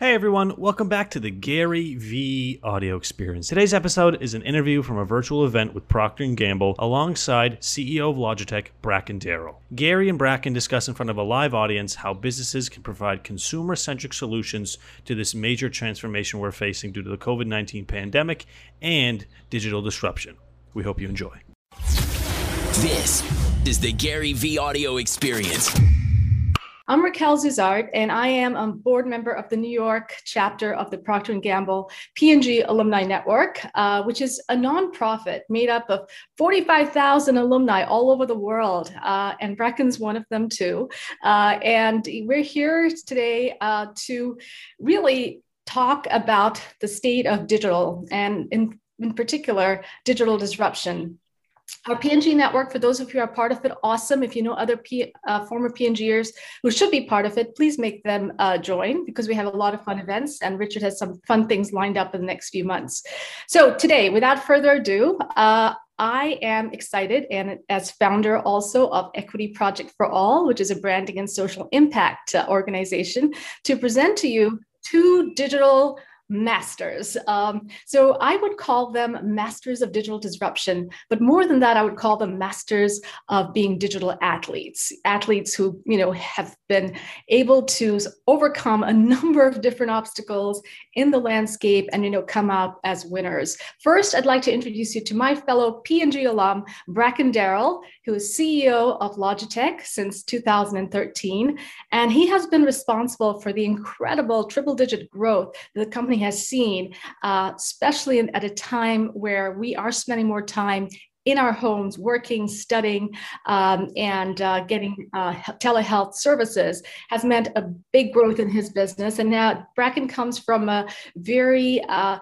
Hey everyone, welcome back to the Gary Vee audio experience. Today's episode is an interview from a virtual event with Procter & Gamble alongside CEO of Logitech, Bracken Darrell. Gary and Bracken discuss in front of a live audience how businesses can provide consumer-centric solutions to this major transformation we're facing due to the COVID-19 pandemic and digital disruption. We hope you enjoy. This is the Gary Vee audio experience. I'm Raquel Zuzard, and I am a board member of the New York chapter of the Procter & Gamble P&G Alumni Network, uh, which is a nonprofit made up of 45,000 alumni all over the world, uh, and Bracken's one of them too. Uh, and we're here today uh, to really talk about the state of digital and in, in particular, digital disruption our P&G network, for those of you who are part of it, awesome. If you know other P, uh, former P&Gers who should be part of it, please make them uh, join because we have a lot of fun events and Richard has some fun things lined up in the next few months. So today, without further ado, uh, I am excited and as founder also of Equity Project for All, which is a branding and social impact uh, organization, to present to you two digital masters. Um, so I would call them masters of digital disruption, but more than that, I would call them masters of being digital athletes, athletes who you know have been able to overcome a number of different obstacles in the landscape and you know come out as winners. First, I'd like to introduce you to my fellow P&G alum, Bracken Darrell, who is CEO of Logitech since 2013, and he has been responsible for the incredible triple-digit growth that the company has seen, uh, especially in, at a time where we are spending more time in our homes, working, studying, um, and uh, getting uh, telehealth services has meant a big growth in his business. And now Bracken comes from a very uh,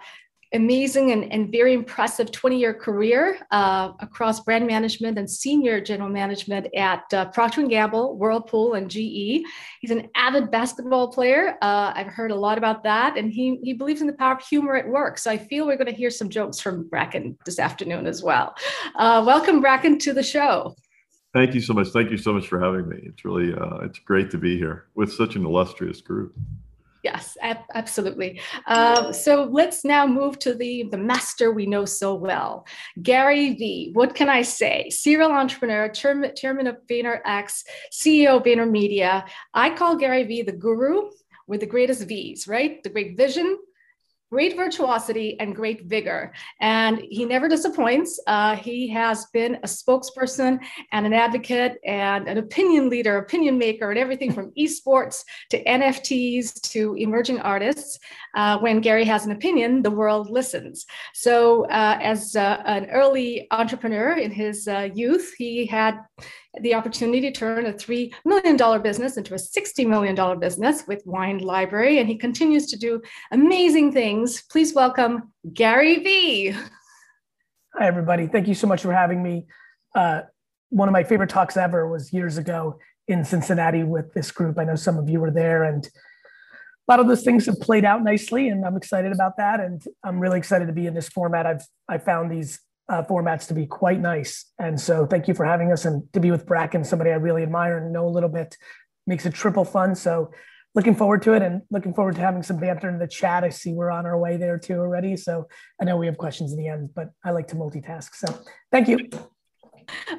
amazing and, and very impressive 20 year career uh, across brand management and senior general management at uh, procter & gamble whirlpool and ge he's an avid basketball player uh, i've heard a lot about that and he, he believes in the power of humor at work so i feel we're going to hear some jokes from bracken this afternoon as well uh, welcome bracken to the show Thank you so much. Thank you so much for having me. It's really uh, it's great to be here with such an illustrious group. Yes, ab- absolutely. Uh, so let's now move to the, the master we know so well, Gary Vee. What can I say? Serial entrepreneur, chairman, chairman of VaynerX, CEO of VaynerMedia. I call Gary Vee the guru with the greatest V's, right? The great vision, great virtuosity and great vigor. And he never disappoints. Uh, he has been a spokesperson and an advocate and an opinion leader, opinion maker, and everything from esports to NFTs to emerging artists. Uh, when Gary has an opinion, the world listens. So, uh, as uh, an early entrepreneur in his uh, youth, he had the opportunity to turn a $3 million business into a $60 million business with Wine Library, and he continues to do amazing things. Please welcome Gary Vee. Hi, everybody. Thank you so much for having me. Uh, one of my favorite talks ever was years ago in Cincinnati with this group. I know some of you were there, and a lot of those things have played out nicely, and I'm excited about that. And I'm really excited to be in this format. I've I found these uh, formats to be quite nice. And so thank you for having us and to be with Bracken, somebody I really admire and know a little bit, makes it triple fun. So looking forward to it and looking forward to having some banter in the chat. I see we're on our way there too already. So I know we have questions in the end, but I like to multitask. So thank you.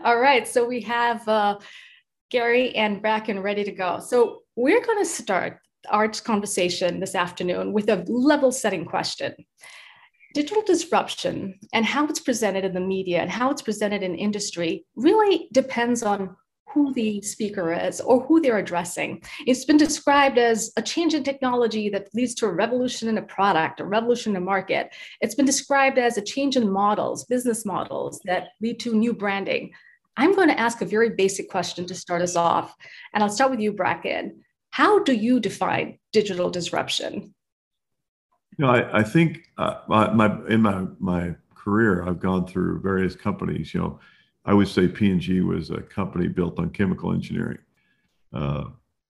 All right. So we have uh, Gary and Bracken ready to go. So we're going to start our conversation this afternoon with a level setting question digital disruption and how it's presented in the media and how it's presented in industry really depends on who the speaker is or who they're addressing. It's been described as a change in technology that leads to a revolution in a product, a revolution in a market. It's been described as a change in models, business models that lead to new branding. I'm going to ask a very basic question to start us off. And I'll start with you, Bracken. How do you define digital disruption? You know, I, I think uh, my, my, in my my career, I've gone through various companies. You know, I would say P&G was a company built on chemical engineering. Uh,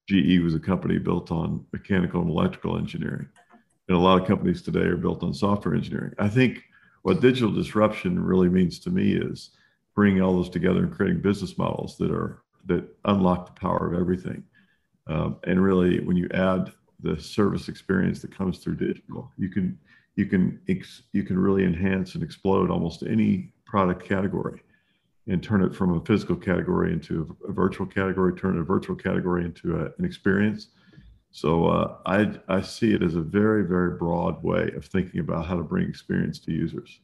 GE was a company built on mechanical and electrical engineering, and a lot of companies today are built on software engineering. I think what digital disruption really means to me is bringing all those together and creating business models that are that unlock the power of everything. Um, and really, when you add the service experience that comes through digital. You can you can ex, you can really enhance and explode almost any product category and turn it from a physical category into a, virtual category, turn a virtual category into a, an experience. So uh, I I see it as a very very broad way of thinking about how to bring experience to users.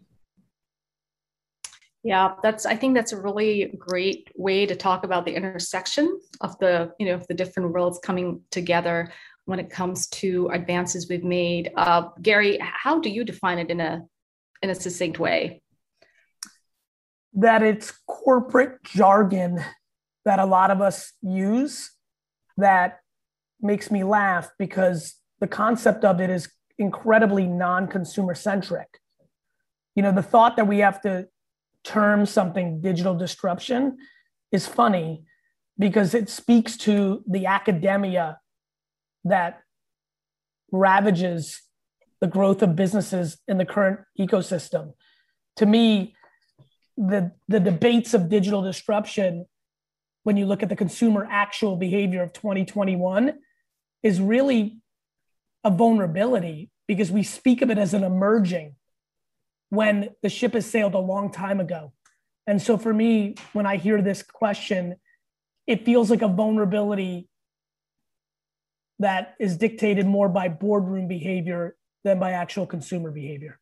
Yeah, that's I think that's a really great way to talk about the intersection of the, you know, the different worlds coming together when it comes to advances we've made. Uh, Gary, how do you define it in a in a succinct way? That it's corporate jargon that a lot of us use that makes me laugh because the concept of it is incredibly non-consumer centric. You know, the thought that we have to term something digital disruption is funny because it speaks to the academia that ravages the growth of businesses in the current ecosystem. To me, the, the debates of digital disruption, when you look at the consumer actual behavior of 2021, is really a vulnerability because we speak of it as an emerging when the ship has sailed a long time ago. And so for me, when I hear this question, it feels like a vulnerability that is dictated more by boardroom behavior than by actual consumer behavior.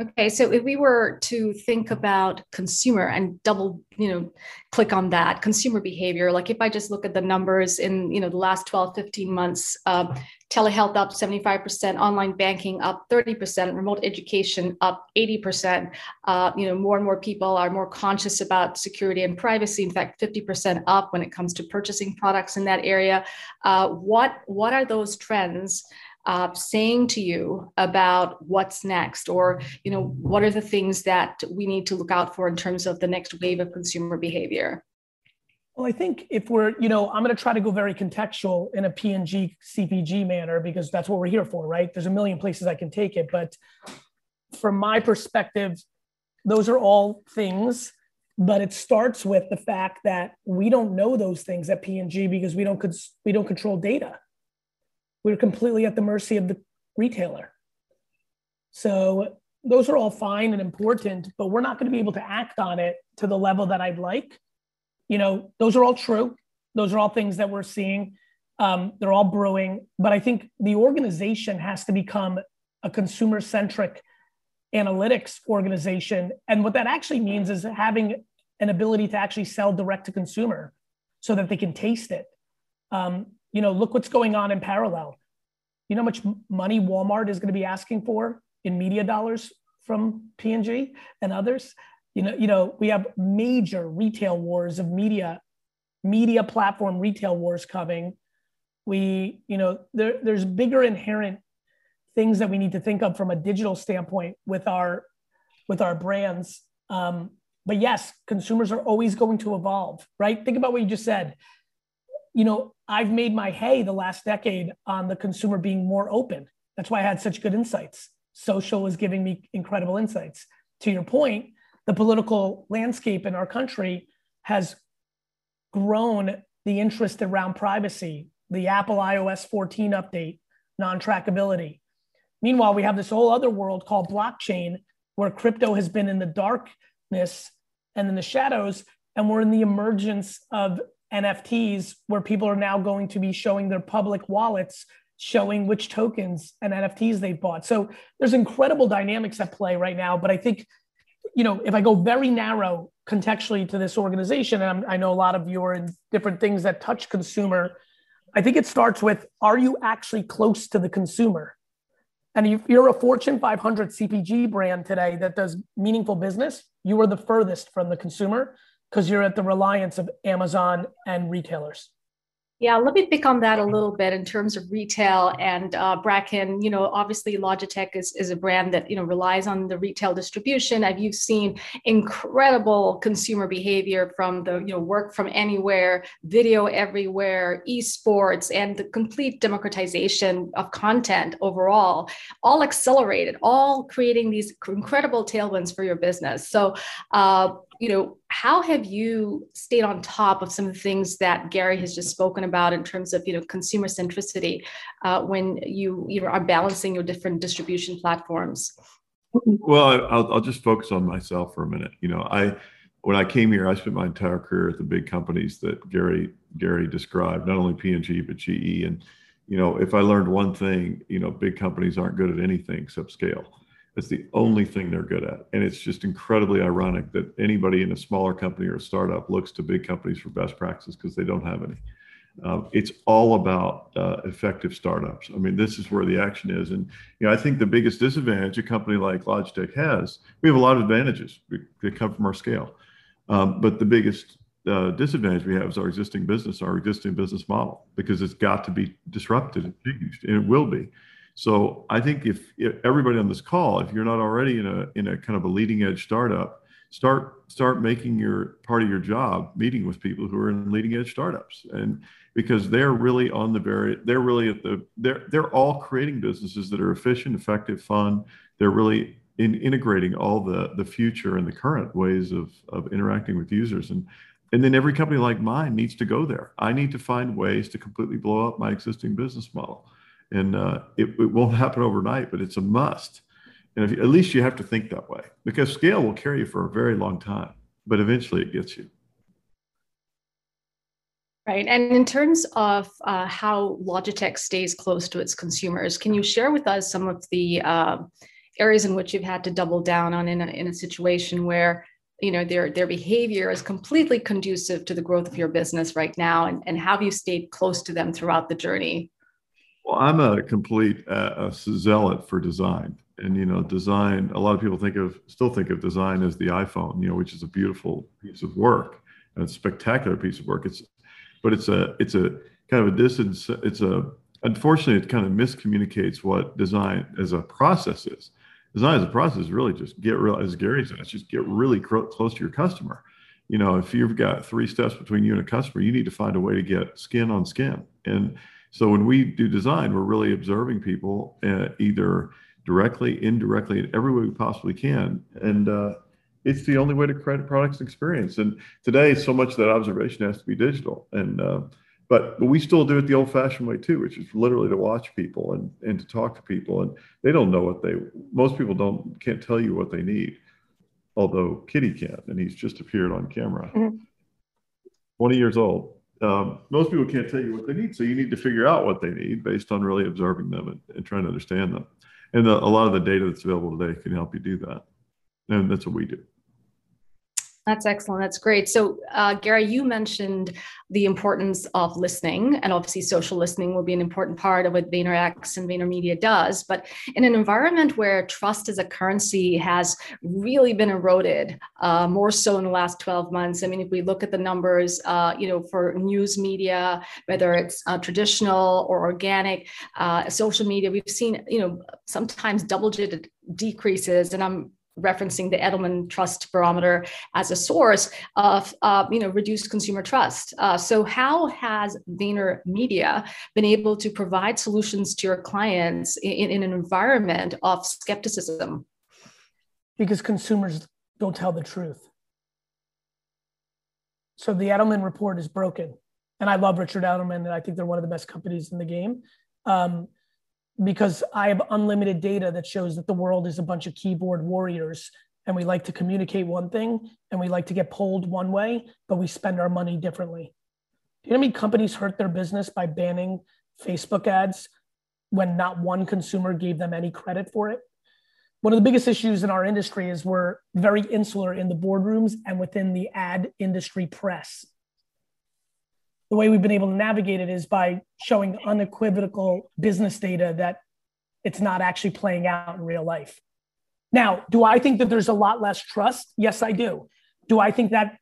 Okay, so if we were to think about consumer and double, you know, click on that consumer behavior, like if I just look at the numbers in, you know, the last 12, 15 months, uh, telehealth up 75%, online banking up 30%, remote education up 80%. Uh, you know, more and more people are more conscious about security and privacy. In fact, 50% up when it comes to purchasing products in that area. Uh, what what are those trends? Uh, saying to you about what's next or you know what are the things that we need to look out for in terms of the next wave of consumer behavior? Well i think if we're you know i'm going to try to go very contextual in a p&g cpg manner because that's what we're here for right? There's a million places i can take it but from my perspective those are all things but it starts with the fact that we don't know those things at p&g because we don't we don't control data we're completely at the mercy of the retailer. So those are all fine and important, but we're not going to be able to act on it to the level that I'd like. You know, those are all true. Those are all things that we're seeing. Um, they're all brewing, but I think the organization has to become a consumer centric analytics organization. And what that actually means is having an ability to actually sell direct to consumer so that they can taste it. Um, you know, look what's going on in parallel. You know how much money Walmart is going to be asking for in media dollars from P&G and others? You know, you know, we have major retail wars of media, media platform retail wars coming. We, you know, there, there's bigger inherent things that we need to think of from a digital standpoint with our with our brands. Um, but yes, consumers are always going to evolve, right? Think about what you just said you know, I've made my hay the last decade on the consumer being more open. That's why I had such good insights. Social is giving me incredible insights. To your point, the political landscape in our country has grown the interest around privacy, the Apple iOS 14 update, non trackability. Meanwhile, we have this whole other world called blockchain where crypto has been in the darkness and in the shadows, and we're in the emergence of NFTs where people are now going to be showing their public wallets showing which tokens and NFTs they've bought. So there's incredible dynamics at play right now. But I think, you know, if I go very narrow contextually to this organization, and I'm, i know a lot of you are in different things that touch consumer, I think it starts with are you actually close to the consumer? And if you're a Fortune 500 CPG brand today that does meaningful business, you are the furthest from the consumer because you're at the reliance of Amazon and retailers. Yeah, let me pick on that a little bit in terms of retail and uh, Bracken. You know, obviously Logitech is, is a brand that you know relies on the retail distribution. I've you've seen incredible consumer behavior from the you know work from anywhere, video everywhere, esports, and the complete democratization of content overall, all accelerated, all creating these incredible tailwinds for your business. So. Uh, you know, how have you stayed on top of some of the things that Gary has just spoken about in terms of, you know, consumer centricity uh, when you, you know, are balancing your different distribution platforms? Well, I'll, I'll just focus on myself for a minute. You know, I when I came here, I spent my entire career at the big companies that Gary Gary described, not only P&G but GE. And you know, if I learned one thing, you know, big companies aren't good at anything except scale. It's the only thing they're good at. And it's just incredibly ironic that anybody in a smaller company or a startup looks to big companies for best practices because they don't have any. Um, it's all about uh, effective startups. I mean, this is where the action is. And you know, I think the biggest disadvantage a company like Logitech has, we have a lot of advantages that come from our scale. Um, but the biggest uh, disadvantage we have is our existing business, our existing business model, because it's got to be disrupted and changed, and it will be. So I think if, if everybody on this call, if you're not already in a in a kind of a leading edge startup, start start making your part of your job meeting with people who are in leading edge startups, and because they're really on the very they're really at the they're they're all creating businesses that are efficient, effective, fun. They're really in integrating all the the future and the current ways of of interacting with users and and then every company like mine needs to go there. I need to find ways to completely blow up my existing business model and uh, it, it, won't happen overnight, but it's a must. And at least you have to think that way because scale will carry you for a very long time, but eventually it gets you. Right. And in terms of uh, how Logitech stays close to its consumers, can you share with us some of the uh, areas in which you've had to double down on in a, in a situation where you know their their behavior is completely conducive to the growth of your business right now and, and have you stayed close to them throughout the journey well, I'm a complete uh, a zealot for design, and you know, design. A lot of people think of still think of design as the iPhone, you know, which is a beautiful piece of work, a spectacular piece of work. It's, but it's a it's a kind of a distance. It's a unfortunately, it kind of miscommunicates what design as a process is. Design as a process is really just get real, as Gary said, it's just get really close to your customer. You know, if you've got three steps between you and a customer, you need to find a way to get skin on skin and so when we do design, we're really observing people uh, either directly, indirectly, in every way we possibly can. And uh, it's the only way to create a products and experience. And today, so much of that observation has to be digital. And uh, but, but we still do it the old-fashioned way too, which is literally to watch people and, and to talk to people. And they don't know what they. Most people don't can't tell you what they need, although Kitty can, and he's just appeared on camera. Mm-hmm. Twenty years old um, most people can't tell you what they need. So you need to figure out what they need based on really observing them and, and trying to understand them. And the, a lot of the data that's available today can help you do that. And that's what we do. That's excellent. That's great. So, uh, Gary, you mentioned the importance of listening, and obviously, social listening will be an important part of what VaynerX and VaynerMedia does. But in an environment where trust as a currency has really been eroded, uh, more so in the last 12 months. I mean, if we look at the numbers, uh, you know, for news media, whether it's uh, traditional or organic, uh, social media, we've seen, you know, sometimes double-digit decreases, and I'm referencing the Edelman Trust Barometer as a source of uh, you know reduced consumer trust. Uh, so how has VaynerMedia been able to provide solutions to your clients in, in an environment of skepticism? Because consumers don't tell the truth. So the Edelman report is broken. And I love Richard Edelman, and I think they're one of the best companies in the game. Um, because I have unlimited data that shows that the world is a bunch of keyboard warriors and we like to communicate one thing and we like to get pulled one way, but we spend our money differently. Do you know how many companies hurt their business by banning Facebook ads when not one consumer gave them any credit for it? One of the biggest issues in our industry is we're very insular in the boardrooms and within the ad industry press the way we've been able to navigate it is by showing unequivocal business data that it's not actually playing out in real life. Now, do I think that there's a lot less trust? Yes, I do. Do I think that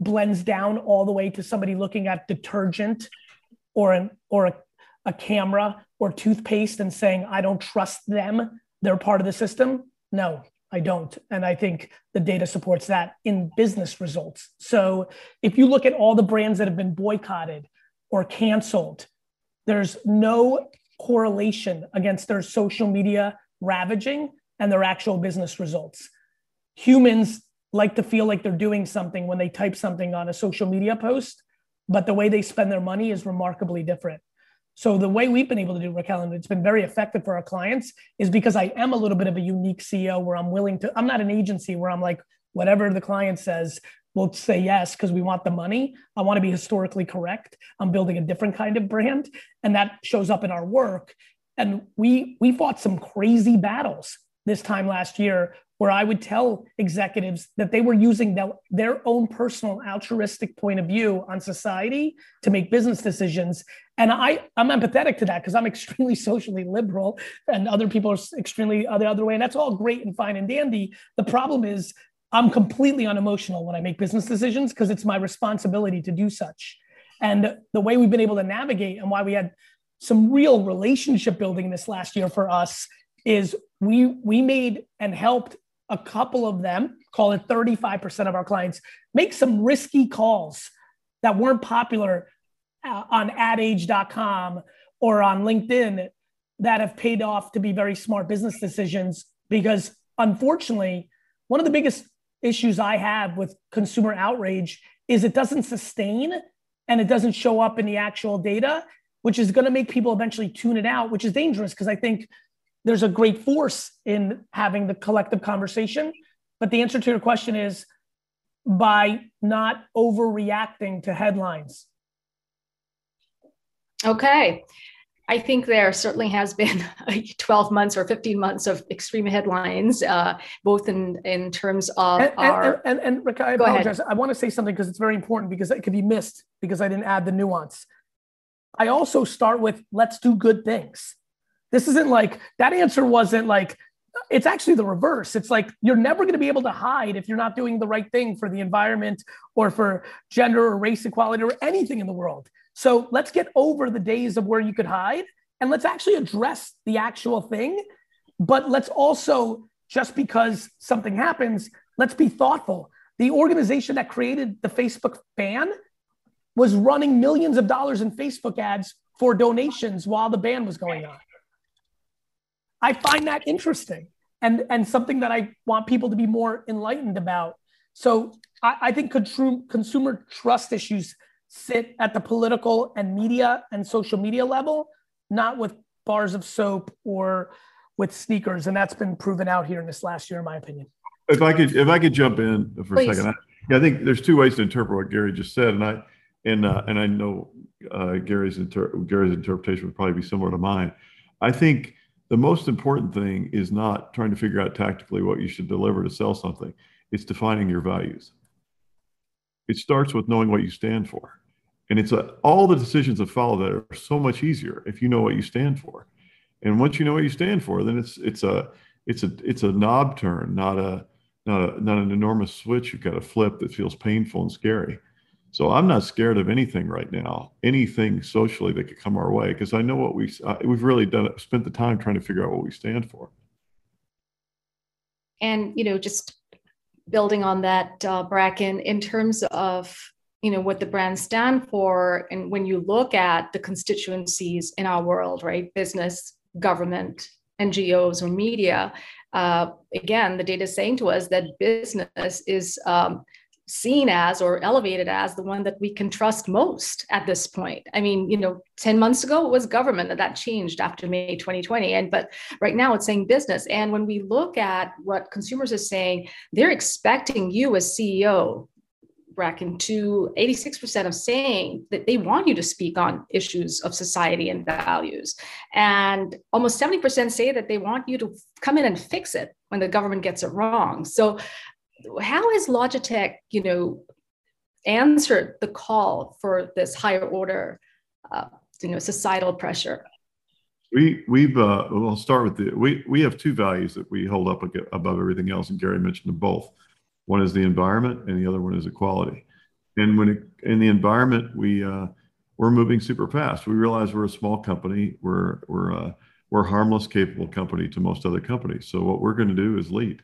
blends down all the way to somebody looking at detergent or an or a, a camera or toothpaste and saying, I don't trust them, they're part of the system? No, I don't. And I think the data supports that in business results. So if you look at all the brands that have been boycotted or canceled, there's no correlation against their social media ravaging and their actual business results. Humans like to feel like they're doing something when they type something on a social media post, but the way they spend their money is remarkably different. So the way we've been able to do Raquel, and it's been very effective for our clients, is because I am a little bit of a unique CEO where I'm willing to. I'm not an agency where I'm like whatever the client says, we'll say yes because we want the money. I want to be historically correct. I'm building a different kind of brand, and that shows up in our work. And we we fought some crazy battles this time last year where I would tell executives that they were using their, their own personal altruistic point of view on society to make business decisions. And I, I'm empathetic to that because I'm extremely socially liberal and other people are extremely the other way. And that's all great and fine and dandy. The problem is I'm completely unemotional when I make business decisions because it's my responsibility to do such. And the way we've been able to navigate and why we had some real relationship building this last year for us is we we made and helped a couple of them, call it 35% of our clients, make some risky calls that weren't popular uh, on adage.com or on LinkedIn that have paid off to be very smart business decisions. Because unfortunately, one of the biggest issues I have with consumer outrage is it doesn't sustain and it doesn't show up in the actual data, which is going to make people eventually tune it out, which is dangerous because I think there's a great force in having the collective conversation. But the answer to your question is by not overreacting to headlines. Okay. I think there certainly has been 12 months or 15 months of extreme headlines, uh, both in, in terms of and, our. And, and, and Rick, I apologize. I want to say something because it's very important because it could be missed because I didn't add the nuance. I also start with let's do good things. This isn't like that answer wasn't like it's actually the reverse. It's like you're never going to be able to hide if you're not doing the right thing for the environment or for gender or race equality or anything in the world. So let's get over the days of where you could hide and let's actually address the actual thing. But let's also, just because something happens, let's be thoughtful. The organization that created the Facebook ban was running millions of dollars in Facebook ads for donations while the ban was going on. I find that interesting and, and something that I want people to be more enlightened about. So I, I think consumer trust issues sit at the political and media and social media level, not with bars of soap or with sneakers. And that's been proven out here in this last year, in my opinion. If I could, if I could jump in for Please. a second, I, yeah, I think there's two ways to interpret what Gary just said, and I and uh, and I know uh, Gary's inter- Gary's interpretation would probably be similar to mine. I think the most important thing is not trying to figure out tactically what you should deliver to sell something. It's defining your values. It starts with knowing what you stand for. And it's a, all the decisions that follow that are so much easier if you know what you stand for. And once you know what you stand for, then it's it's a it's a it's a knob turn, not a not a not an enormous switch you've got to flip that feels painful and scary. So I'm not scared of anything right now, anything socially that could come our way, because I know what we uh, we've really done. Spent the time trying to figure out what we stand for. And you know, just building on that, uh, Bracken, in terms of you know what the brands stand for, and when you look at the constituencies in our world, right, business, government, NGOs, or media. Uh, again, the data is saying to us that business is um, seen as or elevated as the one that we can trust most at this point. I mean, you know, 10 months ago it was government that that changed after May 2020 and but right now it's saying business and when we look at what consumers are saying, they're expecting you as CEO Bracken to 86% of saying that they want you to speak on issues of society and values. And almost 70% say that they want you to come in and fix it when the government gets it wrong. So how has Logitech, you know, answered the call for this higher order, uh, you know, societal pressure? We we've uh, we'll start with the we we have two values that we hold up above everything else, and Gary mentioned them both. One is the environment, and the other one is equality. And when it, in the environment, we uh, we're moving super fast. We realize we're a small company. We're we're uh, we're a harmless, capable company to most other companies. So what we're going to do is lead.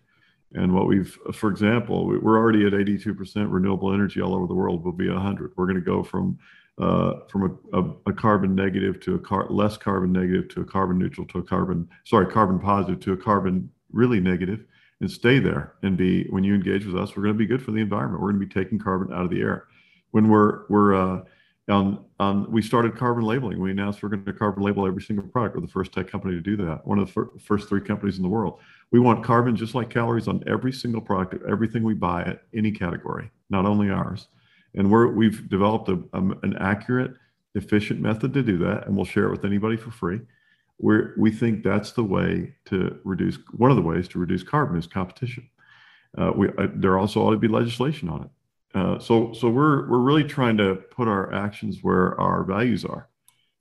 And what we've, for example, we're already at 82% renewable energy all over the world. We'll be 100. We're going to go from uh, from a, a, a, carbon negative to a car, less carbon negative to a carbon neutral to a carbon sorry carbon positive to a carbon really negative, and stay there and be when you engage with us we're going to be good for the environment. We're going to be taking carbon out of the air. When we're we're uh, on on we started carbon labeling. We announced we're going to carbon label every single product. We're the first tech company to do that. One of the fir- first three companies in the world we want carbon just like calories on every single product everything we buy at any category not only ours and we're we've developed a, a, an accurate efficient method to do that and we'll share it with anybody for free we we think that's the way to reduce one of the ways to reduce carbon is competition. Uh, we uh, there also ought to be legislation on it. Uh, so so we're we're really trying to put our actions where our values are.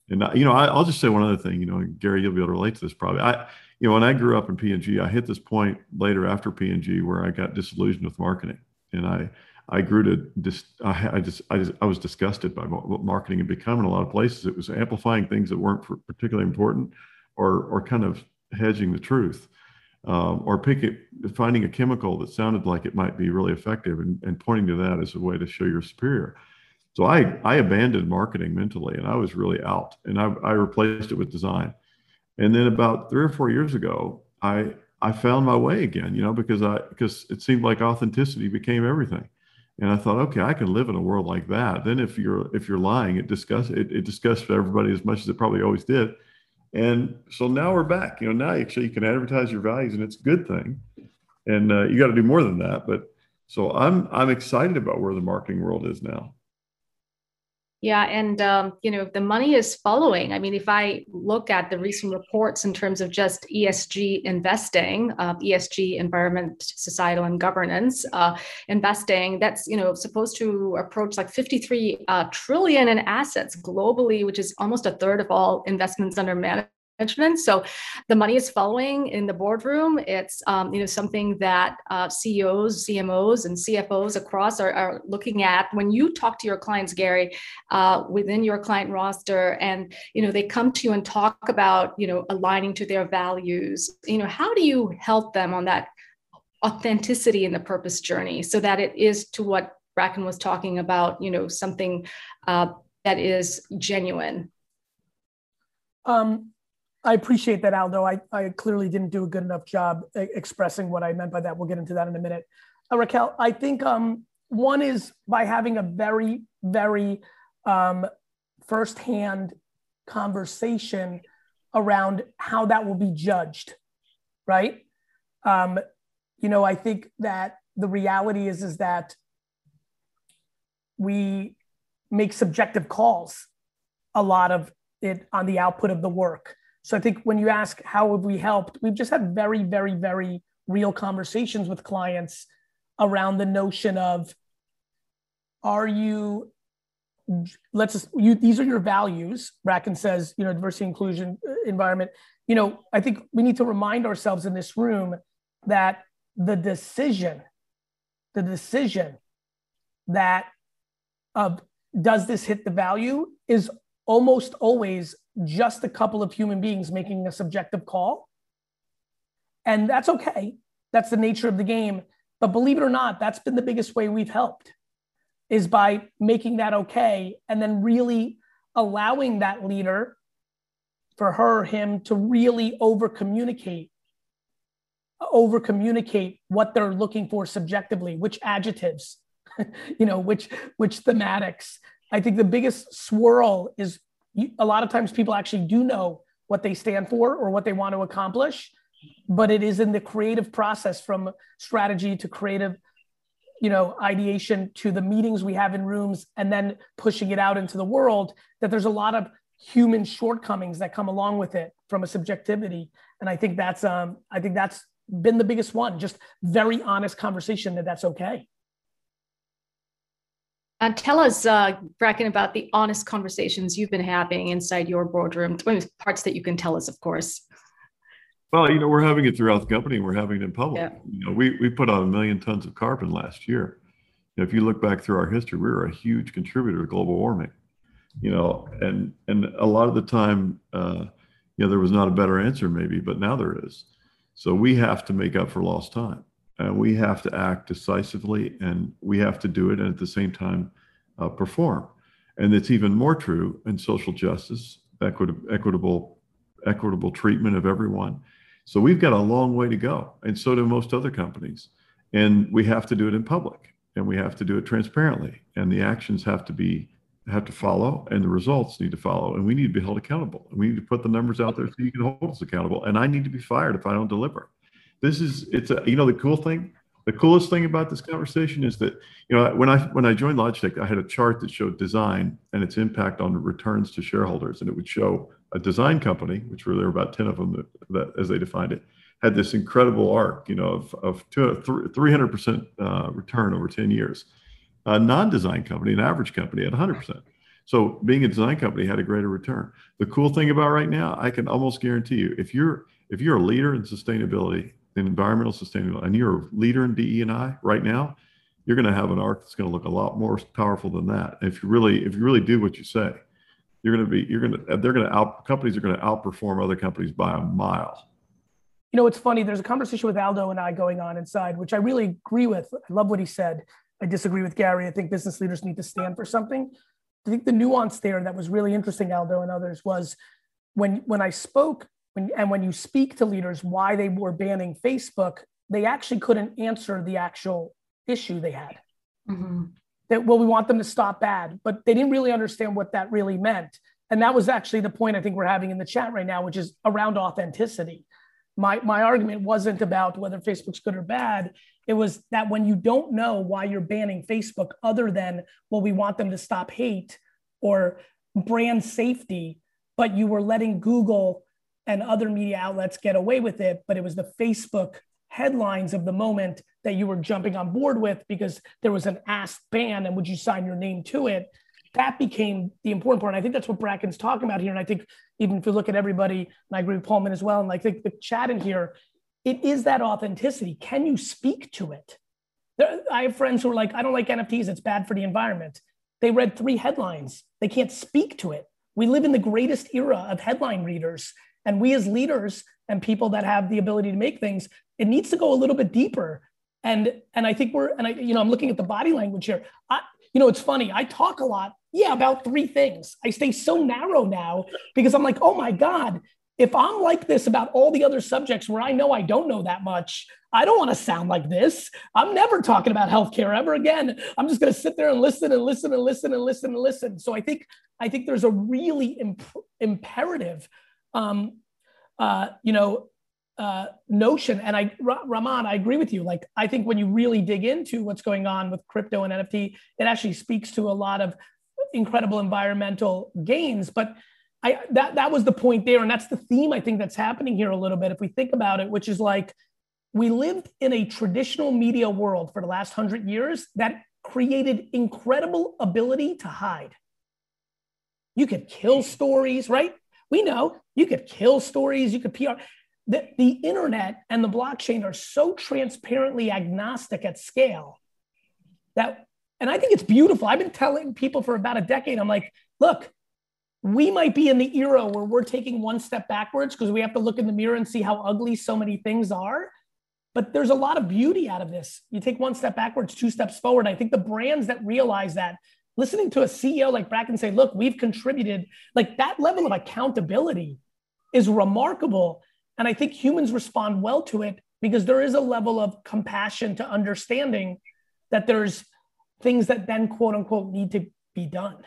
And you know, I, will just say one other thing. You know, Gary, you'll be able to relate to this probably. I you know, when I grew up in P&G, I hit this point later after P&G where I got disillusioned with marketing, and I I grew to dis, I, I just I just I was disgusted by what marketing had become in a lot of places. It was amplifying things that weren't particularly important, or or kind of hedging the truth, um, or picking finding a chemical that sounded like it might be really effective and, and pointing to that as a way to show you're superior. So I I abandoned marketing mentally, and I was really out, and I I replaced it with design. And then about three or four years ago, I I found my way again, you know, because I because it seemed like authenticity became everything. And I thought, okay, I can live in a world like that. Then if you're if you're lying, it disgusts it, it disgusts everybody as much as it probably always did. And so now we're back. You know, now actually you can advertise your values, and it's a good thing. And uh, you got to do more than that. But so I'm I'm excited about where the marketing world is now. Yeah, and um, you know the money is following. I mean, if I look at the recent reports in terms of just ESG investing, uh, ESG environment, societal, and governance uh, investing, that's you know supposed to approach like 53 uh, trillion in assets globally, which is almost a third of all investments under management management. So the money is following in the boardroom. It's um, you know something that uh, CEOs, CMOs, and CFOs across are, are, looking at when you talk to your clients, Gary, uh, within your client roster, and you know they come to you and talk about you know aligning to their values. You know how do you help them on that authenticity in the purpose journey so that it is to what Bracken was talking about. You know something. Uh, that is genuine um, I appreciate that, Aldo. I, I clearly didn't do a good enough job expressing what I meant by that. We'll get into that in a minute. Uh, Raquel, I think um, one is by having a very, very um, firsthand conversation around how that will be judged, right? Um, you know, I think that the reality is is that we make subjective calls a lot of it on the output of the work so I think when you ask how have we helped, we've just had very, very, very real conversations with clients around the notion of are you let's just you these are your values bracken says you know diversity inclusion uh, environment. You know i think we need to remind ourselves in this room that the decision the decision that of does this hit the value is almost always just a couple of human beings making a subjective call. And that's okay. That's the nature of the game. But believe it or not, that's been the biggest way we've helped is by making that okay and then really allowing that leader for her him to really over communicate over communicate what they're looking for subjectively which adjectives you know which which thematics i think the biggest swirl is a lot of times people actually do know what they stand for or what they want to accomplish but it is in the creative process from strategy to creative you know ideation to the meetings we have in rooms and then pushing it out into the world that there's a lot of human shortcomings that come along with it from a subjectivity. And i think that's um i think that's been the biggest one just very honest conversation that that's okay uh, tell us, uh, Bracken, about the honest conversations you've been having inside your boardroom. Parts that you can tell us, of course. Well, you know, we're having it throughout the company. We're having it in public. Yeah. You know, we we put out a million tons of carbon last year. You know, if you look back through our history, we were a huge contributor to global warming. You know, and and a lot of the time, uh, you know, there was not a better answer maybe, but now there is. So we have to make up for lost time and we have to act decisively and we have to do it and at the same time uh, perform and it's even more true in social justice equitable equitable equitable treatment of everyone So we've got a long way to go, and so do most other companies. And we have to do it in public, and we have to do it transparently, and the actions have to be have to follow, and the results need to follow, and we need to be held accountable. And we need to put the numbers out there so you can hold us accountable. And I need to be fired if I don't deliver. This is it's a you know the cool thing the coolest thing about this conversation is that you know when I when I joined Logitech, I had a chart that showed design and its impact on returns to shareholders, and it would show a design company, which were there were about ten of them that, that as they defined it, had this incredible arc, you know, of of three hundred percent uh, return over ten years. A non-design company, an average company, hundred percent. So being a design company had a greater return. The cool thing about right now, I can almost guarantee you, if you're if you're a leader in sustainability in environmental sustainability, and you're a leader in DE and I right now, you're going to have an arc that's going to look a lot more powerful than that. If you really, if you really do what you say, you're going to be, you're going to, they're going to out, companies are going to outperform other companies by a mile. You know, it's funny. There's a conversation with Aldo and I going on inside, which I really agree with. I love what he said. I disagree with Gary. I think business leaders need to stand for something. I think the nuance there that was really interesting, Aldo and others, was when when I spoke when, and when you speak to leaders why they were banning Facebook, they actually couldn't answer the actual issue they had. Mm-hmm. That, well, we want them to stop bad, but they didn't really understand what that really meant. And that was actually the point I think we're having in the chat right now, which is around authenticity. My, my argument wasn't about whether Facebook's good or bad. It was that when you don't know why you're banning Facebook, other than, well, we want them to stop hate or brand safety, but you were letting Google and other media outlets get away with it, but it was the Facebook headlines of the moment that you were jumping on board with because there was an asked ban and would you sign your name to it? That became the important part. And I think that's what Bracken's talking about here. And I think even if you look at everybody, and I agree with Paulman as well, and like the, the chat in here, it is that authenticity. Can you speak to it? There, I have friends who are like, I don't like NFTs, it's bad for the environment. They read three headlines, they can't speak to it. We live in the greatest era of headline readers and we as leaders and people that have the ability to make things, it needs to go a little bit deeper. And and I think we're and I you know I'm looking at the body language here. I you know it's funny. I talk a lot, yeah, about three things. I stay so narrow now because I'm like, oh my god, if I'm like this about all the other subjects where I know I don't know that much, I don't want to sound like this. I'm never talking about healthcare ever again. I'm just going to sit there and listen and listen and listen and listen and listen. So I think I think there's a really imp- imperative um, uh, you know, uh, notion. And I, Rahman, I agree with you. Like, I think when you really dig into what's going on with crypto and NFT, it actually speaks to a lot of incredible environmental gains. But I that that was the point there, and that's the theme I think that's happening here a little bit. If we think about it, which is like we lived in a traditional media world for the last hundred years that created incredible ability to hide. You could kill stories, right? We know you could kill stories, you could PR. The, the internet and the blockchain are so transparently agnostic at scale that, and I think it's beautiful. I've been telling people for about a decade, I'm like, look, we might be in the era where we're taking one step backwards because we have to look in the mirror and see how ugly so many things are. But there's a lot of beauty out of this. You take one step backwards, two steps forward. I think the brands that realize that listening to a CEO like Bracken say, look, we've contributed, like that level of accountability is remarkable. And I think humans respond well to it because there is a level of compassion to understanding that there's things that then quote unquote need to be done.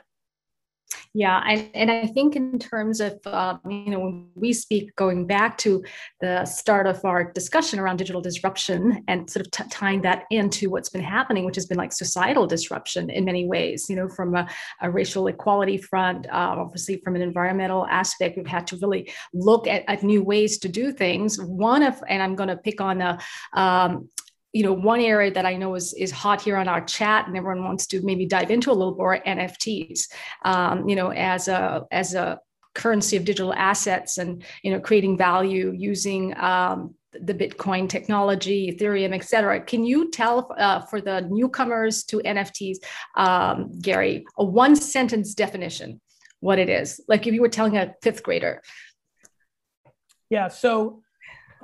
Yeah, and, and I think in terms of uh, you know when we speak going back to the start of our discussion around digital disruption and sort of t- tying that into what's been happening, which has been like societal disruption in many ways. You know, from a, a racial equality front, uh, obviously from an environmental aspect, we've had to really look at, at new ways to do things. One of, and I'm going to pick on a, um, you know, one area that I know is is hot here on our chat, and everyone wants to maybe dive into a little more NFTs. Um, you know, as a as a currency of digital assets, and you know, creating value using um, the Bitcoin technology, Ethereum, et cetera. Can you tell uh, for the newcomers to NFTs, um, Gary, a one sentence definition what it is? Like if you were telling a fifth grader. Yeah. So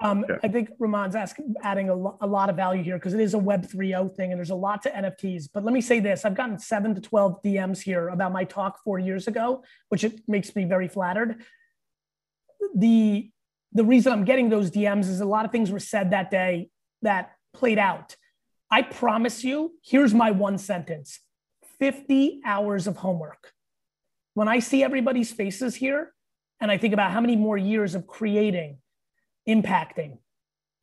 um, yeah. I think Ramon's asking, adding a, lo- a lot of value here because it is a Web 3.0 thing and there's a lot to NFTs. But let me say this I've gotten seven to 12 DMs here about my talk four years ago, which it makes me very flattered. The the reason I'm getting those DMs is a lot of things were said that day that played out. I promise you, here's my one sentence 50 hours of homework. When I see everybody's faces here, and I think about how many more years of creating, impacting,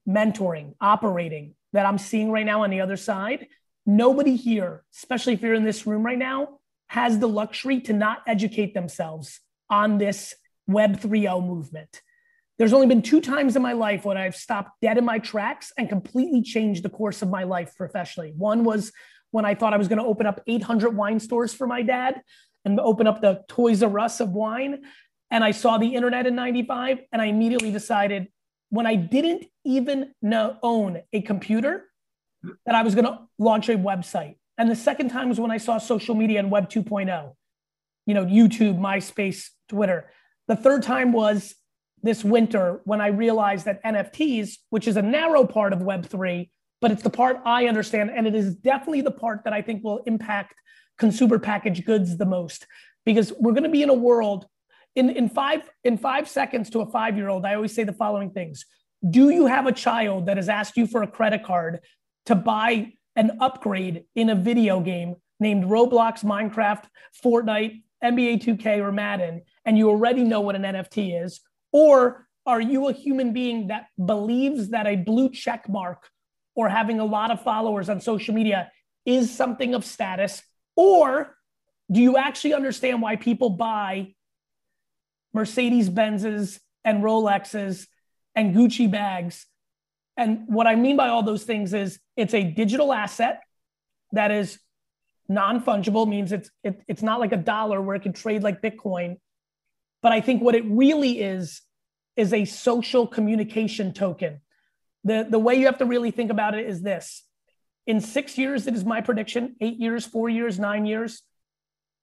mentoring, operating that I'm seeing right now on the other side, nobody here, especially if you're in this room right now, has the luxury to not educate themselves on this Web 3.0 movement. There's only been two times in my life when I've stopped dead in my tracks and completely changed the course of my life professionally. One was when I thought I was going to open up 800 wine stores for my dad and open up the Toys R Us of wine. And I saw the internet in 95 and I immediately decided when I didn't even know, own a computer that I was going to launch a website. And the second time was when I saw social media and Web 2.0, you know, YouTube, MySpace, Twitter. The third time was this winter when I realized that NFTs, which is a narrow part of Web3, but it's the part I understand. And it is definitely the part that I think will impact consumer packaged goods the most because we're going to be in a world in, in five in five seconds to a five year old i always say the following things. Do you have a child that has asked you for a credit card to buy an upgrade in a video game named roblox minecraft fortnite nba 2k or madden and you already know what an nft is? Or are you a human being that believes that a blue check mark or having a lot of followers on social media is something of status? Or do you actually understand why people buy Mercedes Benzes and Rolexes and Gucci bags. And what I mean by all those things is it's a digital asset that is non fungible, means it's, it, it's not like a dollar where it can trade like Bitcoin. But I think what it really is, is a social communication token. The, the way you have to really think about it is this in six years, it is my prediction, eight years, four years, nine years,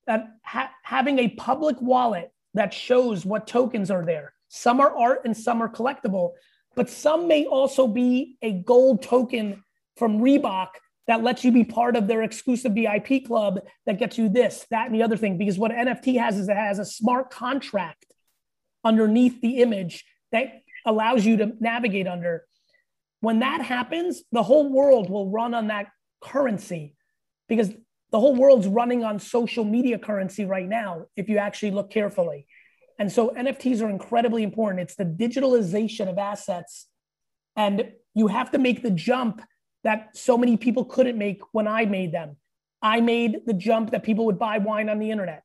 that ha- having a public wallet that shows what tokens are there. Some are art and some are collectible, but some may also be a gold token from Reebok that lets you be part of their exclusive VIP club that gets you this, that, and the other thing. Because what NFT has is it has a smart contract underneath the image that allows you to navigate under. When that happens, the whole world will run on that currency because the whole world's running on social media currency right now, if you actually look carefully. And so NFTs are incredibly important. It's the digitalization of assets. And you have to make the jump that so many people couldn't make when I made them. I made the jump that people would buy wine on the internet.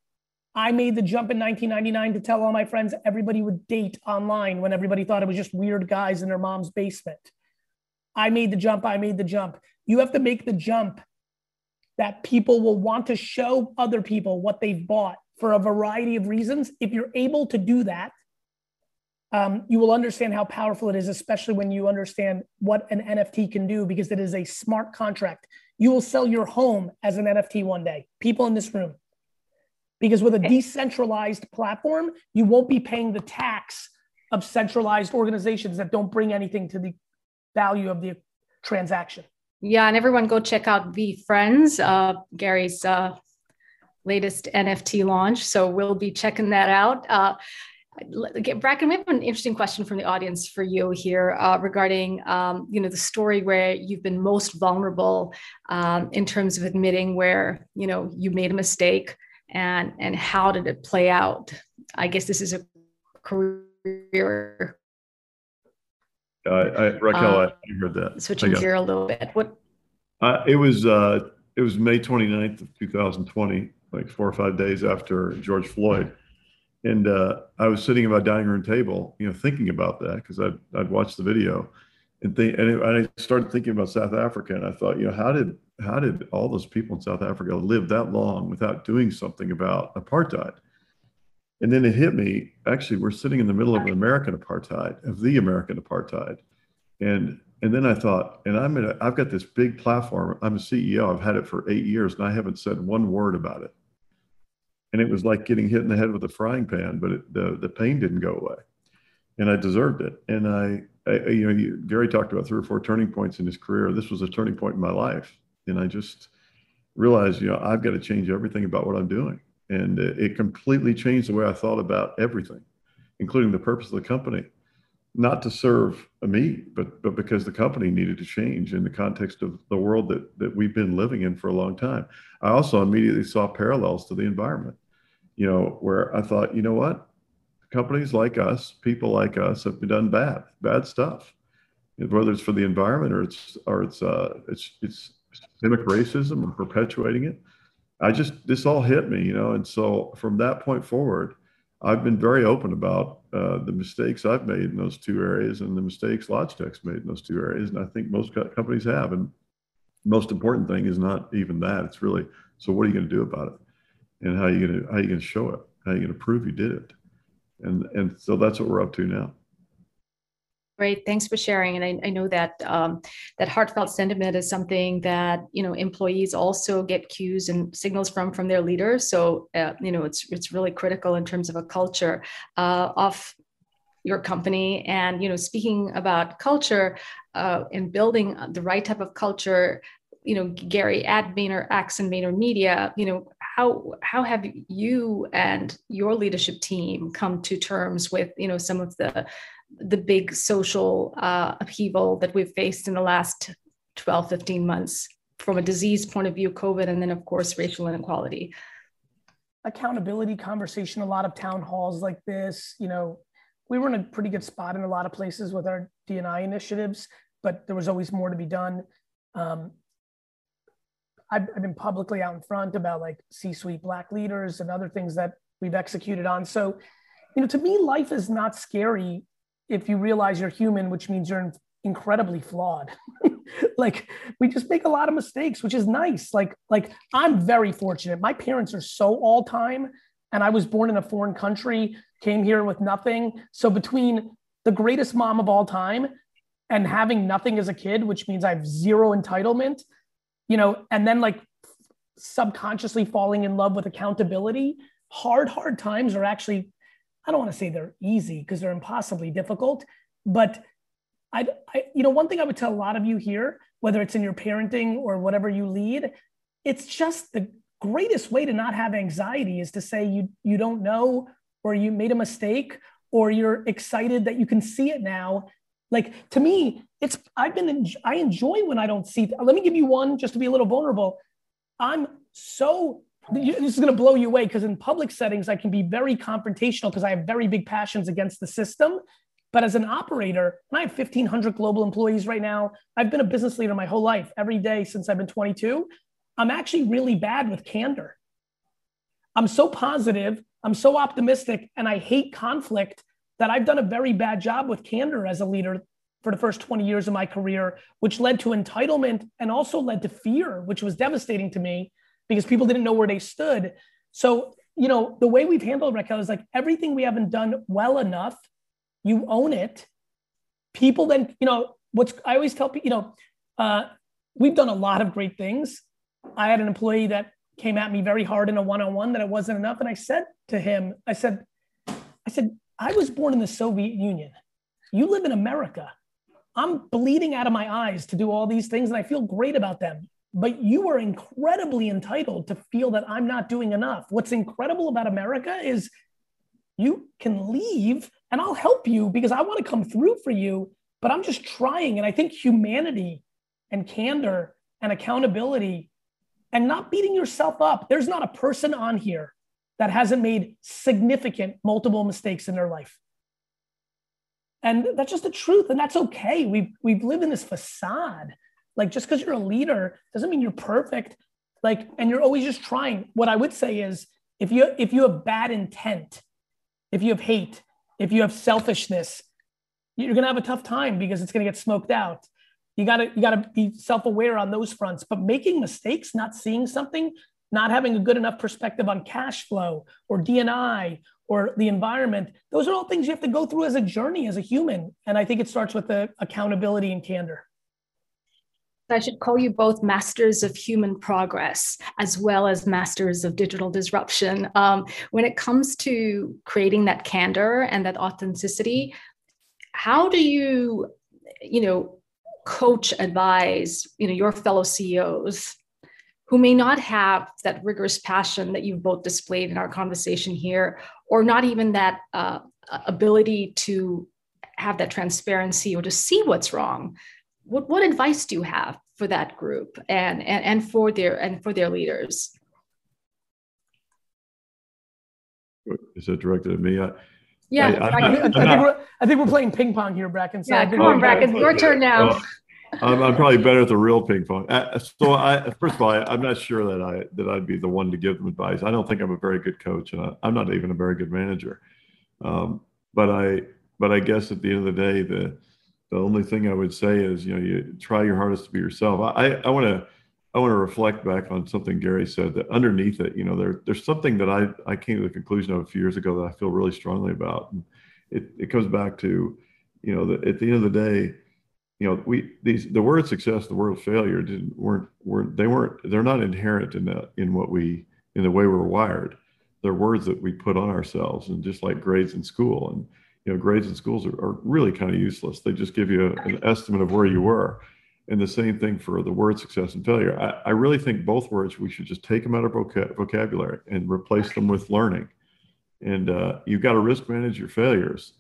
I made the jump in 1999 to tell all my friends everybody would date online when everybody thought it was just weird guys in their mom's basement. I made the jump. I made the jump. You have to make the jump that people will want to show other people what they've bought for a variety of reasons. If you're able to do that, um, you will understand how powerful it is, especially when you understand what an NFT can do because it is a smart contract. You will sell your home as an NFT one day, people in this room. Because with a decentralized platform, you won't be paying the tax of centralized organizations that don't bring anything to the value of the transaction. Yeah, and everyone go check out VeeFriends, uh, Gary's uh, latest NFT launch. So we'll be checking that out. Uh, Bracken, we have an interesting question from the audience for you here uh, regarding, um, you know, the story where you've been most vulnerable um, in terms of admitting where, you know, you made a mistake and and how did it play out? I guess this is a career I, I Raquel, uh, I heard that. Switching gear a little bit. What? Uh, it was uh, it was May 29th of 2020, like four or five days after George Floyd, and uh, I was sitting at my dining room table, you know, thinking about that because I'd I'd watched the video, and think and, it, and I started thinking about South Africa, and I thought, you know, how did how did all those people in South Africa live that long without doing something about apartheid? And then it hit me. Actually, we're sitting in the middle of an American apartheid, of the American apartheid, and and then I thought, and I'm in a, I've got this big platform. I'm a CEO. I've had it for eight years, and I haven't said one word about it. And it was like getting hit in the head with a frying pan, but it, the the pain didn't go away, and I deserved it. And I, I you know, you, Gary talked about three or four turning points in his career. This was a turning point in my life, and I just realized, you know, I've got to change everything about what I'm doing and it completely changed the way I thought about everything, including the purpose of the company. not to serve me, but but because the company needed to change in the context of the world that that we've been living in for a long time. I also immediately saw parallels to the environment, you know, where I thought, you know what, companies like us, people like us, have done bad bad stuff, whether it's for the environment or it's or it's uh, it's it's systemic racism and perpetuating it. I just this all hit me, you know, and so from that point forward, I've been very open about uh, the mistakes I've made in those two areas and the mistakes Logitech's made in those two areas, and I think most co- companies have. And most important thing is not even that; it's really so what are you going to do about it, and how are you going to how are you going to show it, how are you going to prove you did it, and and so that's what we're up to now. Great, thanks for sharing. And I, I know that um, that heartfelt sentiment is something that you know employees also get cues and signals from from their leaders. So uh, you know it's it's really critical in terms of a culture uh, of your company. And you know, speaking about culture uh, and building the right type of culture, you know, Gary at VaynerX and VaynerMedia, you know, how how have you and your leadership team come to terms with you know some of the the big social uh, upheaval that we've faced in the last 12, 15 months from a disease point of view, COVID, and then, of course, racial inequality. Accountability conversation, a lot of town halls like this. You know, we were in a pretty good spot in a lot of places with our DNI initiatives, but there was always more to be done. Um, I've, I've been publicly out in front about like C-suite black leaders and other things that we've executed on. So, you know, to me, life is not scary if you realize you're human, which means you're incredibly flawed. like we just make a lot of mistakes, which is nice. Like, like I'm very fortunate. My parents are so all time, and I was born in a foreign country, came here with nothing. So between the greatest mom of all time and having nothing as a kid, which means I have zero entitlement, you know, and then like subconsciously falling in love with accountability, hard, hard times are actually I don't want to say they're easy because they're impossibly difficult, but I, I, you know, one thing I would tell a lot of you here, whether it's in your parenting or whatever you lead, it's just the greatest way to not have anxiety is to say you you don't know or you made a mistake or you're excited that you can see it now. Like to me, it's I've been I enjoy when I don't see. Let me give you one just to be a little vulnerable. I'm so this is going to blow you away because in public settings, I can be very confrontational because I have very big passions against the system. But as an operator, I have 1,500 global employees right now, I've been a business leader my whole life, every day since I've been 22. I'm actually really bad with candor. I'm so positive, I'm so optimistic, and I hate conflict that I've done a very bad job with candor as a leader for the first 20 years of my career, which led to entitlement and also led to fear, which was devastating to me because people didn't know where they stood. So, you know, the way we've handled Raquel is like everything we haven't done well enough, you own it. People then, you know, what's I always tell people, you know, uh, we've done a lot of great things. I had an employee that came at me very hard in a one-on-one that it wasn't enough. And I said to him, I said, I said, I was born in the Soviet Union. You live in America. I'm bleeding out of my eyes to do all these things and I feel great about them but you are incredibly entitled to feel that I'm not doing enough. What's incredible about America is you can leave and I'll help you because I want to come through for you, but I'm just trying. And I think humanity and candor and accountability and not beating yourself up. There's not a person on here that hasn't made significant multiple mistakes in their life. And that's just the truth. And that's okay. We've, we've lived in this facade like just because you're a leader doesn't mean you're perfect. Like, and you're always just trying. What I would say is if you if you have bad intent, if you have hate, if you have selfishness, you're gonna have a tough time because it's gonna get smoked out. You gotta you gotta be self-aware on those fronts. But making mistakes, not seeing something, not having a good enough perspective on cash flow or DNI or the environment, those are all things you have to go through as a journey as a human. And I think it starts with the accountability and candor. I should call you both masters of human progress as well as masters of digital disruption. Um, when it comes to creating that candor and that authenticity, how do you, you know, coach, advise, you know, your fellow CEOs who may not have that rigorous passion that you've both displayed in our conversation here, or not even that uh, ability to have that transparency or to see what's wrong what, what advice do you have for that group and, and and for their and for their leaders is that directed at me I, yeah I, I, I, think we're, I think we're playing ping pong here bracken so yeah come on bracken your turn now well, I'm, I'm, probably better at the real ping pong. Uh, so I, first of all, I, am not sure that I that I'd be the one to give them advice. I don't think I'm a very good coach, and I, am not even a very good manager. Um, but I, but I guess at the end of the day, the the only thing I would say is, you know, you try your hardest to be yourself. I I want to I want to reflect back on something Gary said that underneath it, you know, there there's something that I I came to the conclusion of a few years ago that I feel really strongly about. And it it comes back to, you know, that at the end of the day you know, we these the word success, the word failure didn't weren't weren't they weren't they're not inherent in that in what we in the way we're wired. They're words that we put on ourselves, and just like grades in school, and you know, grades in schools are, are really kind of useless. They just give you a, an estimate of where you were. And the same thing for the word success and failure. I, I really think both words we should just take them out of vocab- vocabulary and replace them with learning. And uh, you've got to risk manage your failures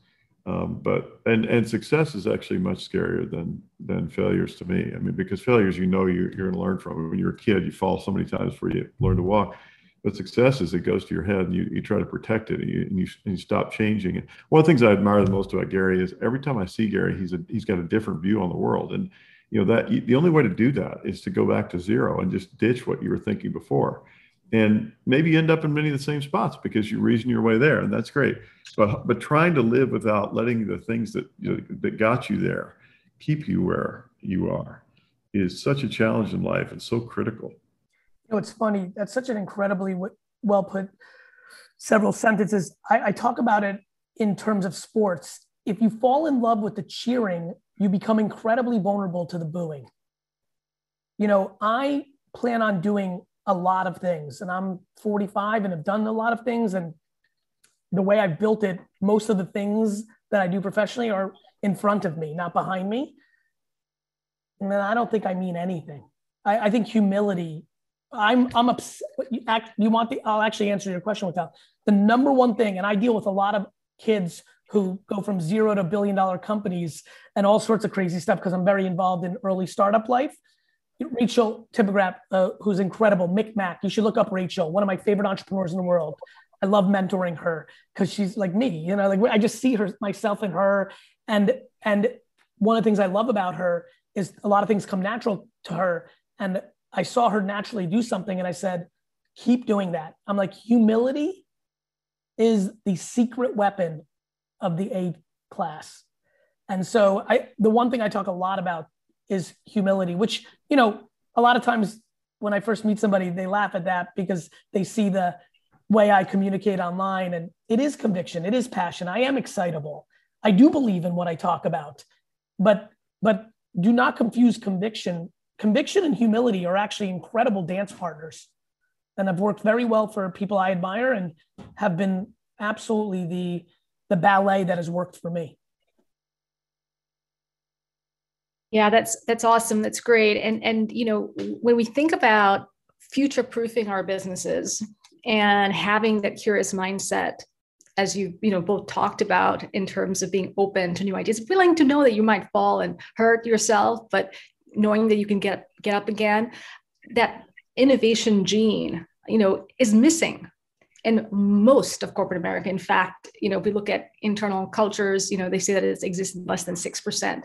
um, but and and success is actually much scarier than than failures to me. I mean, because failures, you know, you're, you're going to learn from. When you're a kid, you fall so many times before you learn to walk. But success is it goes to your head, and you, you try to protect it, and you, and you and you stop changing it. One of the things I admire the most about Gary is every time I see Gary, he's a he's got a different view on the world, and you know that the only way to do that is to go back to zero and just ditch what you were thinking before. And maybe end up in many of the same spots because you reason your way there and that's great. But but trying to live without letting the things that you know, that got you there keep you where you are is such a challenge in life and so critical you know it's funny that's such an incredibly well put several sentences I, I talk about it in terms of sports if you fall in love with the cheering you become incredibly vulnerable to the booing you know i plan on doing a lot of things. And I'm 45 and have done a lot of things. And the way I've built it, most of the things that I do professionally are in front of me, not behind me. And I don't think I mean anything. I, I think humility. I'm I'm upset. You, act, you want the? I'll actually answer your question without the number one thing. And I deal with a lot of kids who go from zero to billion dollar companies and all sorts of crazy stuff because I'm very involved in early startup life. Rachel Tipograph, uh, who's incredible, Mick. You should look up Rachel, one of my favorite entrepreneurs in the world. I love mentoring her because she's like me, you know, like I just see her myself in her. And and one of the things I love about her is a lot of things come natural to her. And I saw her naturally do something and I said, keep doing that. I'm like, humility is the secret weapon of the A class. And so I the one thing I talk a lot about is humility, which, you know, a lot of times when I first meet somebody, they laugh at that because they see the way I communicate online. And it is conviction, it is passion. I am excitable. I do believe in what I talk about. But but do not confuse conviction. Conviction and humility are actually incredible dance partners. And I've worked very well for people I admire and have been absolutely the the ballet that has worked for me. Yeah, that's that's awesome. That's great. And and you know, when we think about future proofing our businesses and having that curious mindset as you you know both talked about in terms of being open to new ideas willing to know that you might fall and hurt yourself but knowing that you can get get up again that innovation gene you know is missing in most of corporate america in fact you know if we look at internal cultures you know they say that it exists in less than 6%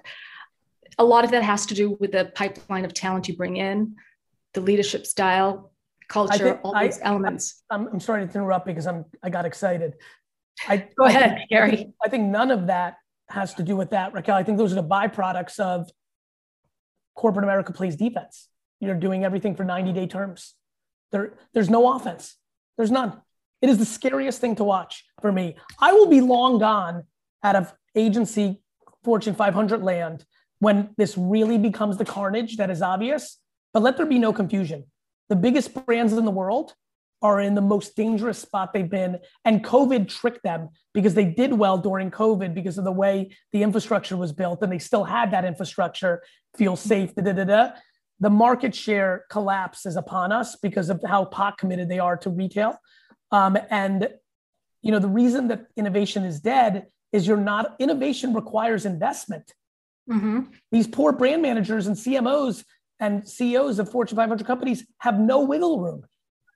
a lot of that has to do with the pipeline of talent you bring in, the leadership style, culture, all these I, elements. I'm, I'm sorry to interrupt because I'm I got excited. I, Go ahead, think, Gary. I think, I think none of that has to do with that, Raquel. I think those are the byproducts of corporate America plays defense. You're doing everything for 90 day terms. There, there's no offense. There's none. It is the scariest thing to watch for me. I will be long gone out of agency Fortune 500 land when this really becomes the carnage that is obvious. But let there be no confusion. The biggest brands in the world are in the most dangerous spot they've been. And COVID tricked them because they did well during COVID because of the way the infrastructure was built and they still had that infrastructure, feel safe, da da da da. The market share collapse is upon us because of how pot committed they are to retail. Um, and you know the reason that innovation is dead is you're not innovation requires investment. Mm-hmm. These poor brand managers and CMOs and CEOs of Fortune 500 companies have no wiggle room.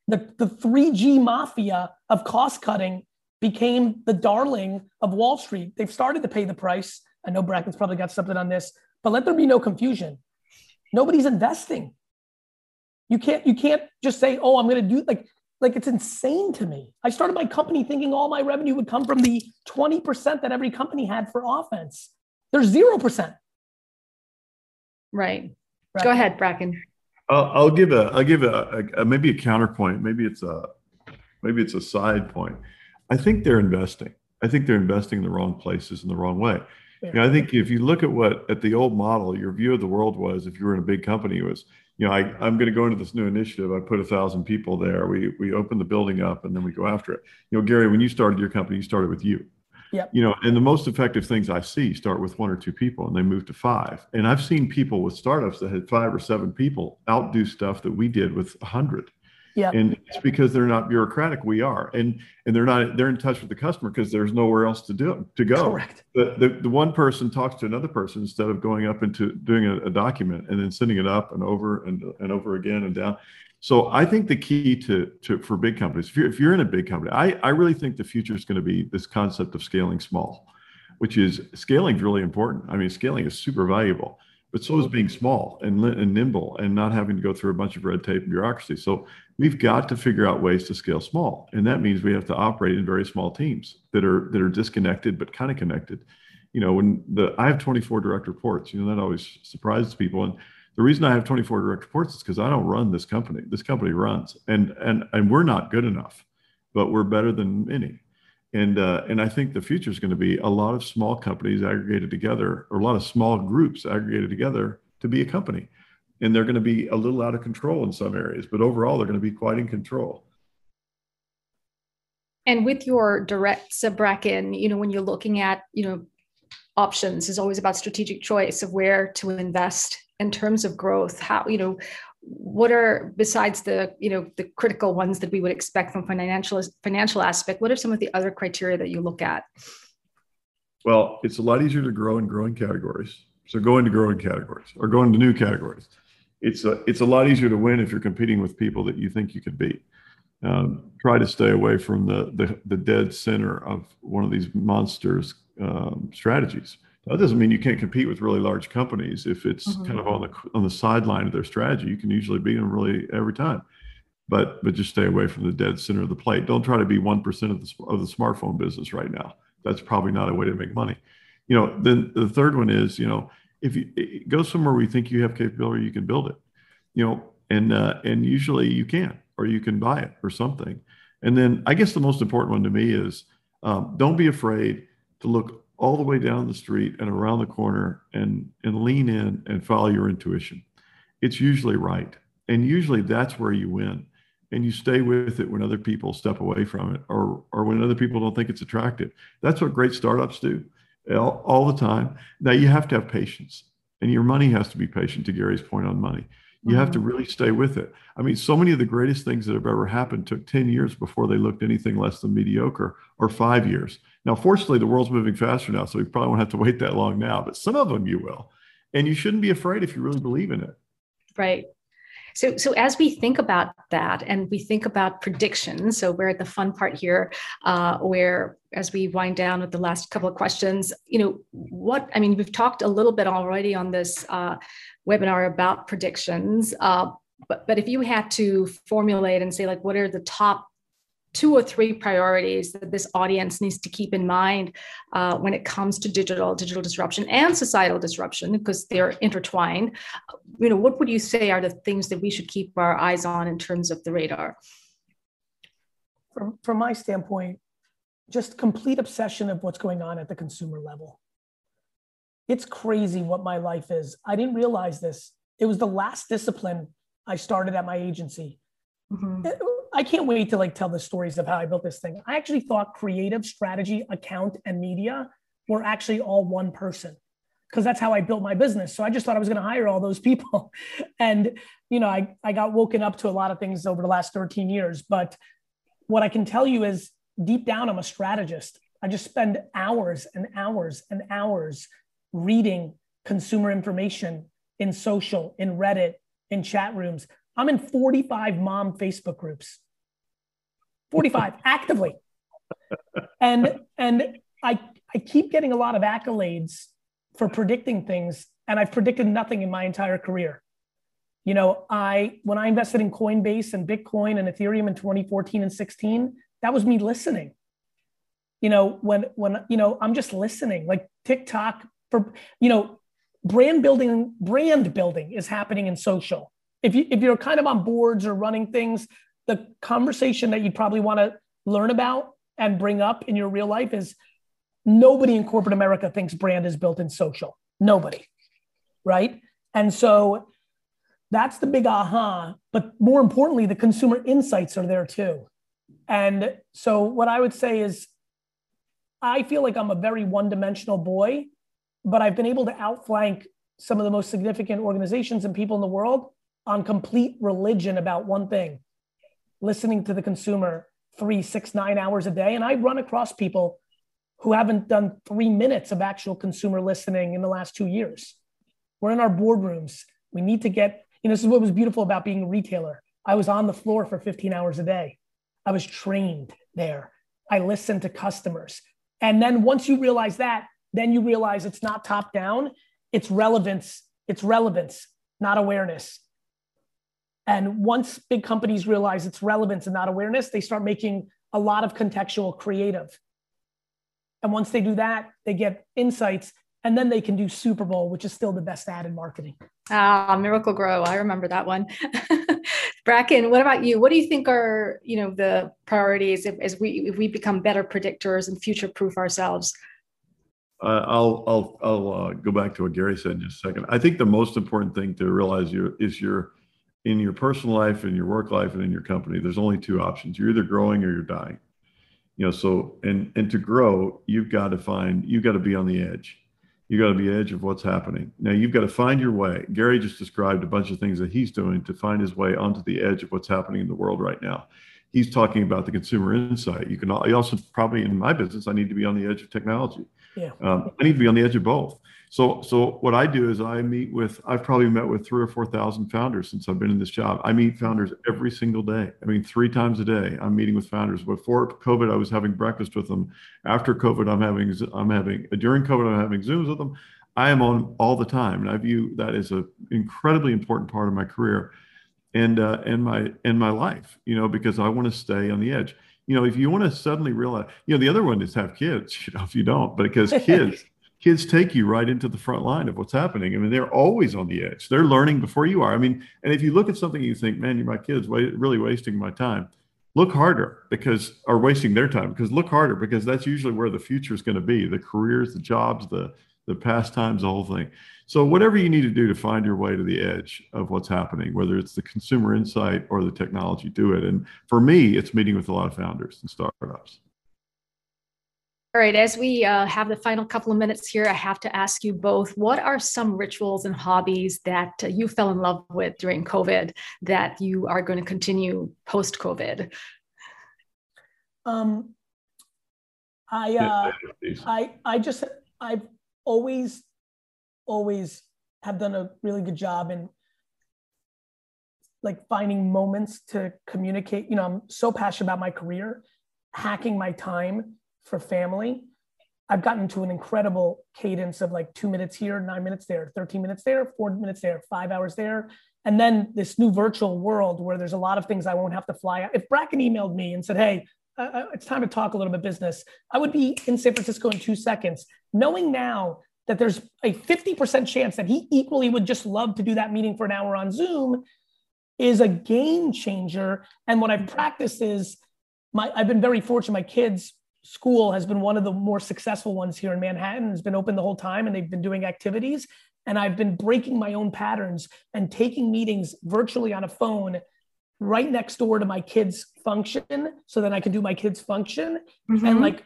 The, the 3G mafia of cost cutting became the darling of Wall Street. They've started to pay the price. I know Bracken's probably got something on this, but let there be no confusion. Nobody's investing. You can't you can't just say, "Oh, I'm going to do like like it's insane to me." I started my company thinking all my revenue would come from the 20% that every company had for offense. There's 0%. Right. Go ahead, Bracken. I'll, I'll give a I'll give a, a, a maybe a counterpoint. Maybe it's a maybe it's a side point. I think they're investing. I think they're investing in the wrong places in the wrong way. You know, I think if you look at what at the old model, your view of the world was if you were in a big company was, you know, I, I'm going to go into this new initiative. I put a thousand people there. We we open the building up and then we go after it. You know, Gary, when you started your company, you started with you. Yep. You know, and the most effective things I see start with one or two people and they move to five. And I've seen people with startups that had five or seven people outdo stuff that we did with a hundred. Yeah. And it's because they're not bureaucratic. We are, and and they're not. They're in touch with the customer because there's nowhere else to do to go. Correct. The, the the one person talks to another person instead of going up into doing a, a document and then sending it up and over and and over again and down. So I think the key to to for big companies, if you're if you're in a big company, I I really think the future is going to be this concept of scaling small, which is scaling is really important. I mean, scaling is super valuable but so is being small and, and nimble and not having to go through a bunch of red tape and bureaucracy. So we've got to figure out ways to scale small, and that means we have to operate in very small teams that are that are disconnected but kind of connected. You know, when the I have 24 direct reports, you know that always surprises people. And the reason I have 24 direct reports is because I don't run this company. This company runs, and and and we're not good enough, but we're better than many. And uh, and I think the future is going to be a lot of small companies aggregated together, or a lot of small groups aggregated together to be a company. And they're going to be a little out of control in some areas, but overall they're going to be quite in control. And with your direct Bracken, you know, when you're looking at, you know, options is always about strategic choice of where to invest in terms of growth. How, you know, what are besides the you know the critical ones that we would expect from financial financial aspect what are some of the other criteria that you look at? Well it's a lot easier to grow in growing categories. So go into growing categories or go into new categories. It's a it's a lot easier to win if you're competing with people that you think you could beat. Um, try to stay away from the, the the dead center of one of these monsters um, strategies that doesn't mean you can't compete with really large companies. If it's mm-hmm. kind of on the on the sideline of their strategy, you can usually beat them really every time. But but just stay away from the dead center of the plate. Don't try to be one percent of the of the smartphone business right now. That's probably not a way to make money. You know. Then the third one is you know if you go somewhere where you think you have capability, you can build it. You know, and uh, and usually you can, or you can buy it or something. And then I guess the most important one to me is um, don't be afraid to look all the way down the street and around the corner and and lean in and follow your intuition it's usually right and usually that's where you win and you stay with it when other people step away from it or or when other people don't think it's attractive that's what great startups do all, all the time now you have to have patience and your money has to be patient to gary's point on money you have to mm-hmm. really stay with it. I mean, so many of the greatest things that have ever happened took 10 years before they looked anything less than mediocre, or five years. Now, fortunately, the world's moving faster now, so we probably won't have to wait that long now, but some of them you will. And you shouldn't be afraid if you really believe in it. Right. So, so as we think about that and we think about predictions, so we're at the fun part here, uh, where as we wind down with the last couple of questions, you know, what I mean, we've talked a little bit already on this uh, webinar about predictions. Uh, but, but if you had to formulate and say, like, what are the top two or three priorities that this audience needs to keep in mind uh, when it comes to digital digital disruption and societal disruption because they're intertwined you know what would you say are the things that we should keep our eyes on in terms of the radar from, from my standpoint just complete obsession of what's going on at the consumer level it's crazy what my life is. I didn't realize this. It was the last discipline I started at my agency. Mm-hmm. I can't wait to like tell the stories of how I built this thing. I actually thought creative, strategy, account, and media were actually all one person because that's how I built my business. So I just thought I was going to hire all those people. and, you know, I, I got woken up to a lot of things over the last 13 years. But what I can tell you is deep down, I'm a strategist. I just spend hours and hours and hours reading consumer information in social, in Reddit, in chat rooms. I'm in 45 mom Facebook groups. 45 actively. And and I I keep getting a lot of accolades for predicting things and I've predicted nothing in my entire career. You know, I when I invested in Coinbase and Bitcoin and Ethereum in 2014 and 16, that was me listening. You know, when when you know, I'm just listening. Like TikTok for you know, brand building brand building is happening in social. If you if you're kind of on boards or running things, the conversation that you probably want to learn about and bring up in your real life is nobody in corporate America thinks brand is built in social. Nobody. Right. And so that's the big aha. But more importantly, the consumer insights are there too. And so what I would say is I feel like I'm a very one dimensional boy, but I've been able to outflank some of the most significant organizations and people in the world on complete religion about one thing listening to the consumer three, six, nine hours a day. And I run across people who haven't done three minutes of actual consumer listening in the last two years. We're in our boardrooms. We need to get, you know, this is what was beautiful about being a retailer. I was on the floor for 15 hours a day. I was trained there. I listened to customers. And then once you realize that, then you realize it's not top down, it's relevance, it's relevance, not awareness. And once big companies realize it's relevance and not awareness, they start making a lot of contextual creative. And once they do that, they get insights and then they can do Super Bowl, which is still the best ad in marketing. Ah, Miracle-Gro. I remember that one. Bracken, what about you? What do you think are, you know, the priorities if, as we if we become better predictors and future proof ourselves? Uh, I'll I'll I'll uh, go back to what Gary said in just a second. I think the most important thing to realize you is your in your personal life, in your work life, and in your company, there's only two options. You're either growing or you're dying. You know, so and and to grow, you've got to find you've got to be on the edge. You've got to be edge of what's happening. Now you've got to find your way. Gary just described a bunch of things that he's doing to find his way onto the edge of what's happening in the world right now. He's talking about the consumer insight. You can also probably in my business, I need to be on the edge of technology. Yeah. Um, I need to be on the edge of both. So, so what I do is I meet with, I've probably met with three or 4,000 founders since I've been in this job. I meet founders every single day. I mean, three times a day, I'm meeting with founders. Before COVID, I was having breakfast with them. After COVID, I'm having, I'm having, during COVID, I'm having Zooms with them. I am on all the time. And I view that as an incredibly important part of my career and, uh, and my, and my life, you know, because I want to stay on the edge. You know, if you want to suddenly realize, you know, the other one is have kids, you know, if you don't, but because kids, kids take you right into the front line of what's happening. I mean, they're always on the edge. They're learning before you are. I mean, and if you look at something you think, man, you're my kids, really wasting my time. Look harder because, or wasting their time because look harder because that's usually where the future is going to be the careers, the jobs, the, the pastimes, the whole thing. So, whatever you need to do to find your way to the edge of what's happening, whether it's the consumer insight or the technology, do it. And for me, it's meeting with a lot of founders and startups. All right, as we uh, have the final couple of minutes here, I have to ask you both what are some rituals and hobbies that uh, you fell in love with during COVID that you are going to continue post COVID? Um, I, uh, I, I just, I've always, always have done a really good job in like finding moments to communicate. You know, I'm so passionate about my career, hacking my time for family, I've gotten to an incredible cadence of like two minutes here, nine minutes there, 13 minutes there, four minutes there, five hours there. And then this new virtual world where there's a lot of things I won't have to fly out. If Bracken emailed me and said, hey, uh, uh, it's time to talk a little bit business, I would be in San Francisco in two seconds. Knowing now that there's a 50% chance that he equally would just love to do that meeting for an hour on Zoom is a game changer. And what I've practiced is my, I've been very fortunate. My kids school has been one of the more successful ones here in Manhattan. It's been open the whole time and they've been doing activities. And I've been breaking my own patterns and taking meetings virtually on a phone right next door to my kids' function so that I can do my kids' function. Mm-hmm. And like,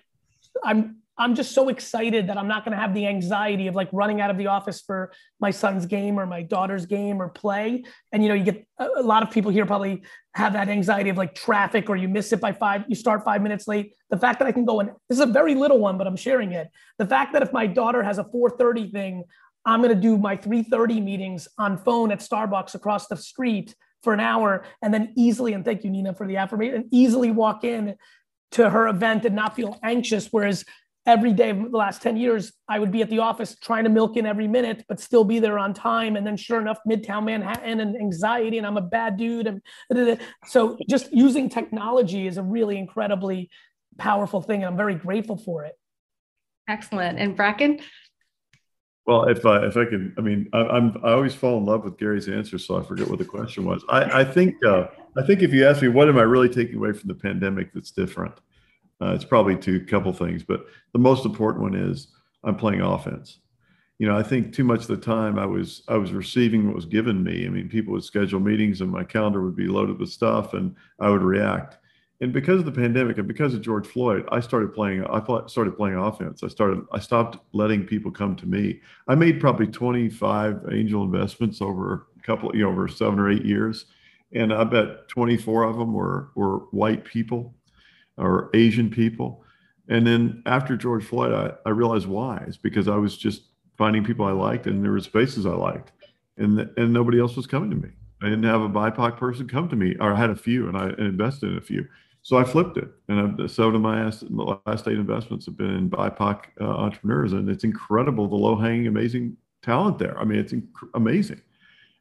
I'm I'm just so excited that I'm not going to have the anxiety of like running out of the office for my son's game or my daughter's game or play. And you know, you get a lot of people here probably have that anxiety of like traffic or you miss it by five, you start five minutes late. The fact that I can go and this is a very little one, but I'm sharing it. The fact that if my daughter has a 4:30 thing, I'm going to do my 3:30 meetings on phone at Starbucks across the street for an hour and then easily and thank you Nina for the affirmation easily walk in to her event and not feel anxious whereas every day of the last 10 years, I would be at the office trying to milk in every minute, but still be there on time. And then sure enough, Midtown Manhattan and anxiety, and I'm a bad dude. And so just using technology is a really incredibly powerful thing. And I'm very grateful for it. Excellent. And Bracken? Well, if I if I can, I mean, I, am I always fall in love with Gary's answer, so I forget what the question was. I, I think uh, I think if you ask me, what am I really taking away from the pandemic that's different? Uh, it's probably two couple things, but the most important one is I'm playing offense. You know, I think too much of the time I was I was receiving what was given me. I mean, people would schedule meetings and my calendar would be loaded with stuff, and I would react. And because of the pandemic and because of George Floyd, I started playing. I started playing offense. I started. I stopped letting people come to me. I made probably 25 angel investments over a couple, you know, over seven or eight years, and I bet 24 of them were were white people or Asian people. And then after George Floyd, I, I realized why. It's because I was just finding people I liked and there were spaces I liked. And, and nobody else was coming to me. I didn't have a BIPOC person come to me, or I had a few and I invested in a few. So I flipped it. And I've, so of my last, my last eight investments have been in BIPOC uh, entrepreneurs. And it's incredible the low hanging, amazing talent there. I mean, it's inc- amazing.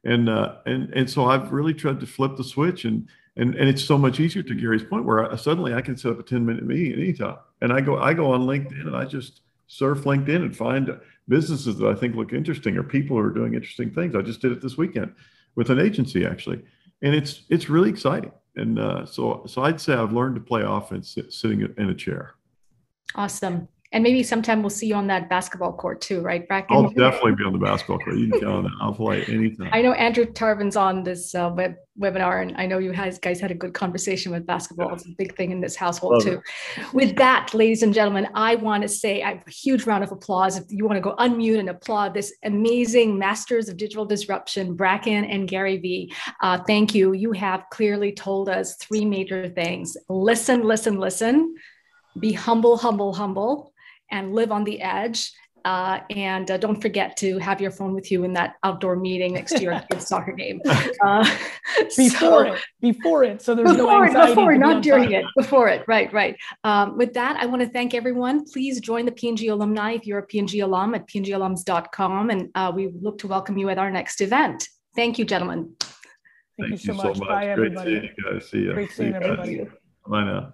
And, uh, and, and so I've really tried to flip the switch and, and and it's so much easier to Gary's point where I, suddenly I can set up a 10 minute meeting anytime. And I go I go on LinkedIn and I just surf LinkedIn and find businesses that I think look interesting or people who are doing interesting things. I just did it this weekend with an agency actually. And it's it's really exciting. And uh, so so I'd say I've learned to play offense sitting in a chair. Awesome and maybe sometime we'll see you on that basketball court too, right, Bracken? I'll definitely be on the basketball court. You can count on that. I'll play anytime. I know Andrew Tarvin's on this uh, web webinar, and I know you guys, guys had a good conversation with basketball. Yeah. It's a big thing in this household Love too. It. With that, ladies and gentlemen, I want to say a huge round of applause. If you want to go unmute and applaud this amazing masters of digital disruption, Bracken and Gary Vee. Uh, thank you. You have clearly told us three major things: listen, listen, listen. Be humble, humble, humble and live on the edge. Uh, and uh, don't forget to have your phone with you in that outdoor meeting next to your kid's soccer game. Uh, before so, it, before it, so there's before no anxiety. Before, not during it, before it. Right, right. Um, with that, I want to thank everyone. Please join the P&G alumni if you're a P&G alum at pngalums.com, and uh, we look to welcome you at our next event. Thank you, gentlemen. Thank, thank you, so, you much. so much. Bye, Great everybody. seeing you guys. See you. Great seeing everybody. Bye now.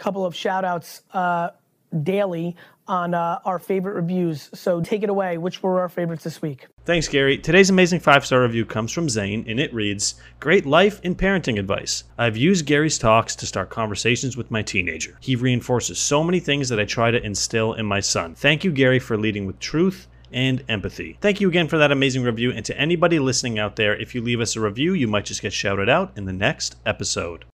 couple of shout outs uh, daily on uh, our favorite reviews. So take it away. Which were our favorites this week? Thanks, Gary. Today's amazing five star review comes from Zane, and it reads Great life and parenting advice. I've used Gary's talks to start conversations with my teenager. He reinforces so many things that I try to instill in my son. Thank you, Gary, for leading with truth and empathy. Thank you again for that amazing review. And to anybody listening out there, if you leave us a review, you might just get shouted out in the next episode.